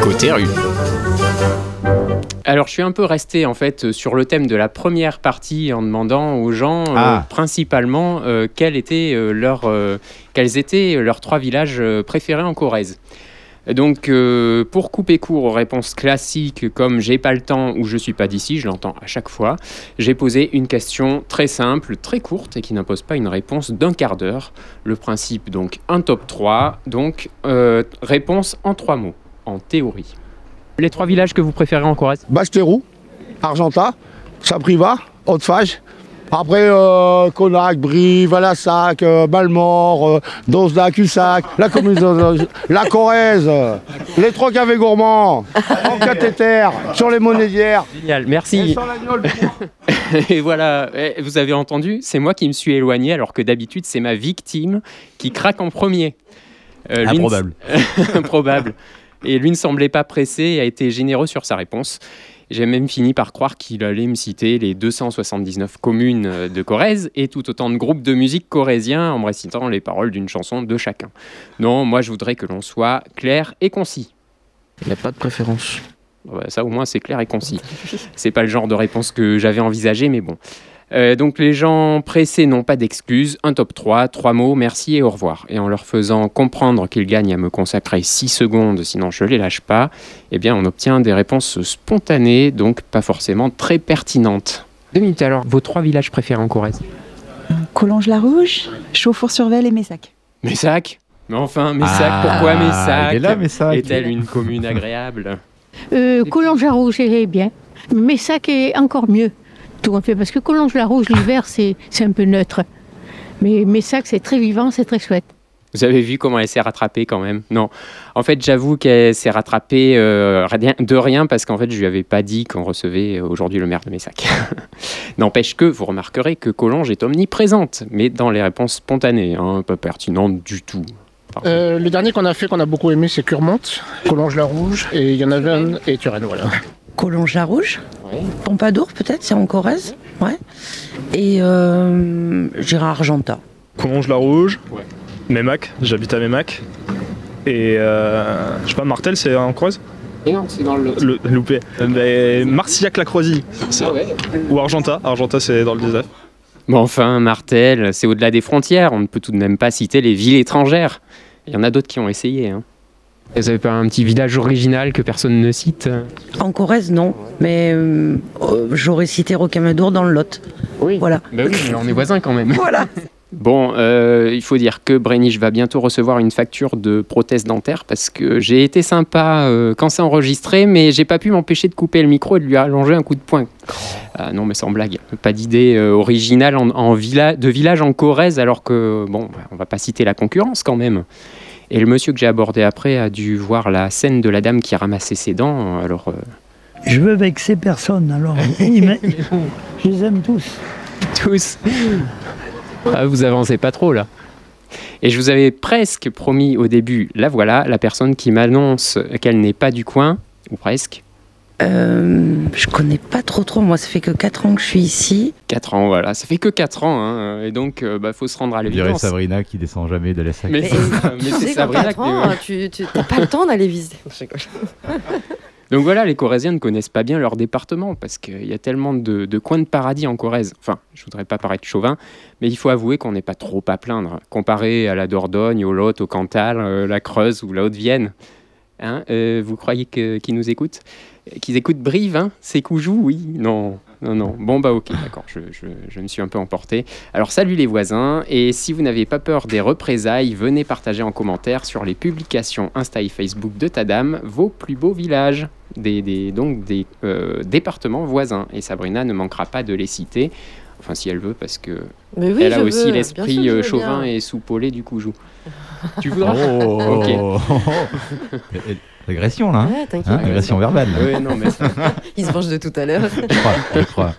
Côté rue. Alors, je suis un peu resté en fait sur le thème de la première partie en demandant aux gens euh, Ah. principalement euh, quels, étaient, euh, leurs, euh, quels étaient leurs trois villages euh, préférés en Corrèze. Donc, euh, pour couper court aux réponses classiques comme j'ai pas le temps ou je suis pas d'ici, je l'entends à chaque fois, j'ai posé une question très simple, très courte et qui n'impose pas une réponse d'un quart d'heure. Le principe, donc, un top 3, donc euh, réponse en trois mots, en théorie. Les trois villages que vous préférez en Corrèze? Basterou, Argenta, Sapriva, Haute-Fage. Après, euh, Conac, Brie, Valassac, euh, Balmort, euh, Dosda, Cussac, la commune de- la Corrèze, les trois cafés gourmands, en cathéter, sur les monédières. Génial, merci. Et voilà, Eh, vous avez entendu, c'est moi qui me suis éloigné alors que d'habitude c'est ma victime qui craque en premier. Euh, lui ne- Improbable. Improbable. Et lui ne semblait pas pressé et a été généreux sur sa réponse. J'ai même fini par croire qu'il allait me citer les 279 communes euh, de Corrèze et tout autant de groupes de musique corésiens en me récitant les paroles d'une chanson de chacun. Non, moi je voudrais que l'on soit clair et concis. Il n'y a pas de préférence. Ça au moins c'est clair et concis. C'est pas le genre de réponse que j'avais envisagé, mais bon. Euh, donc les gens pressés n'ont pas d'excuses. Un top 3, trois mots, merci et au revoir. Et en leur faisant comprendre qu'ils gagnent à me consacrer 6 secondes, sinon je les lâche pas, eh bien on obtient des réponses spontanées, donc pas forcément très pertinentes. Deux minutes alors, vos trois villages préférés en Corrèze Collonges-la-Rouge, Chauffour-sur-Velle et Messac. Messac? Mais enfin, Messac, Ah, pourquoi Messac il est là, Messac. Est-elle une commune agréable? Euh, Collonges-la-Rouge est bien, qui est encore mieux. Tout parce que Collonges-la-Rouge, l'hiver, c'est c'est un peu neutre. Mais Messac, c'est très vivant, c'est très chouette. Vous avez vu comment elle s'est rattrapée quand même? Non. En fait, j'avoue qu'elle s'est rattrapée euh, de rien parce qu'en fait, je lui avais pas dit qu'on recevait euh, aujourd'hui le maire de Messac. N'empêche que vous remarquerez que Collonges est omniprésente, mais dans les réponses spontanées, hein, pas pertinentes du tout. Euh, le dernier qu'on a fait, qu'on a beaucoup aimé, c'est Curmonte, Collonges-la-Rouge, et il y en avait un, et Turenne, voilà. Collonges-la-Rouge, Ouais. Pompadour peut-être, c'est en Corrèze. Ouais. Et euh, j'irai à Argenta. Collonges-la-Rouge, Ouais. Mémac, j'habite à Mémac. Et euh, je sais pas, Martel, c'est en Corrèze? Et non, c'est dans le. Le, Loupé. Mais Marcillac-la-Croisille. c'est- Ah ouais. Ou Argenta. Argenta, c'est dans le 19. Bon, enfin, Martel, c'est au-delà des frontières. On ne peut tout de même pas citer les villes étrangères. Il y en a d'autres qui ont essayé. Hein. Vous avez pas un petit village original que personne ne cite En Corrèze, non. Mais euh, euh, j'aurais cité Rocamadour dans le Lot. Oui. Voilà. Bah oui, mais on est voisins quand même. Voilà. Bon, euh, il faut dire que Brenich va bientôt recevoir une facture de prothèse dentaire parce que j'ai été sympa euh, quand c'est enregistré, mais j'ai pas pu m'empêcher de couper le micro et de lui allonger un coup de poing. Ah non, mais sans blague, pas d'idée euh, originale en, en villa- de village en Corrèze, alors que, bon, on va pas citer la concurrence quand même. Et le monsieur que j'ai abordé après a dû voir la scène de la dame qui ramassait ses dents, alors euh, Je veux vexer personne, alors je les aime tous. tous. Ah, vous avancez pas trop là. Et je vous avais presque promis au début, la voilà, la personne qui m'annonce qu'elle n'est pas du coin, ou presque. Euh, je connais pas trop trop. Moi, ça fait que 4 ans que je suis ici. 4 ans, voilà. Ça fait que 4 ans, hein, et donc il bah, faut se rendre à Je dirais l'évidence. Sabrina qui descend jamais de la sac. Mais, Mais- c'est Sabrina qui... 30, hein, tu t'as pas le temps d'aller visiter. Donc voilà, les Corésiens ne connaissent pas bien leur département parce qu'il y a tellement de, de coins de paradis en Corrèze. Enfin, je voudrais pas paraître chauvin, mais il faut avouer qu'on n'est pas trop à plaindre comparé à la Dordogne, au Lot, au Cantal, euh, la Creuse ou la Haute-Vienne. Hein, euh, vous croyez qu'ils nous écoutent Qu'ils écoutent Brive, hein C'est Coujou, oui Non, non, non. Bon, bah ok, d'accord, je, je- je me suis un peu emporté. Alors salut les voisins, et si vous n'avez pas peur des représailles, venez partager en commentaire sur les publications Insta et Facebook de Tadam vos plus beaux villages, des, des- donc des euh, départements voisins. Et Sabrina ne manquera pas de les citer, enfin si elle veut, parce que Mais oui, elle a je aussi l'esprit euh, chauvin bien. et soupolé du Coujou. tu voudras Oh Ok. Agression là, hein Ouais, t'inquiète. Hein, Agression verbale. là. Ouais, non, mais Il se venge de tout à l'heure. Je crois, je crois.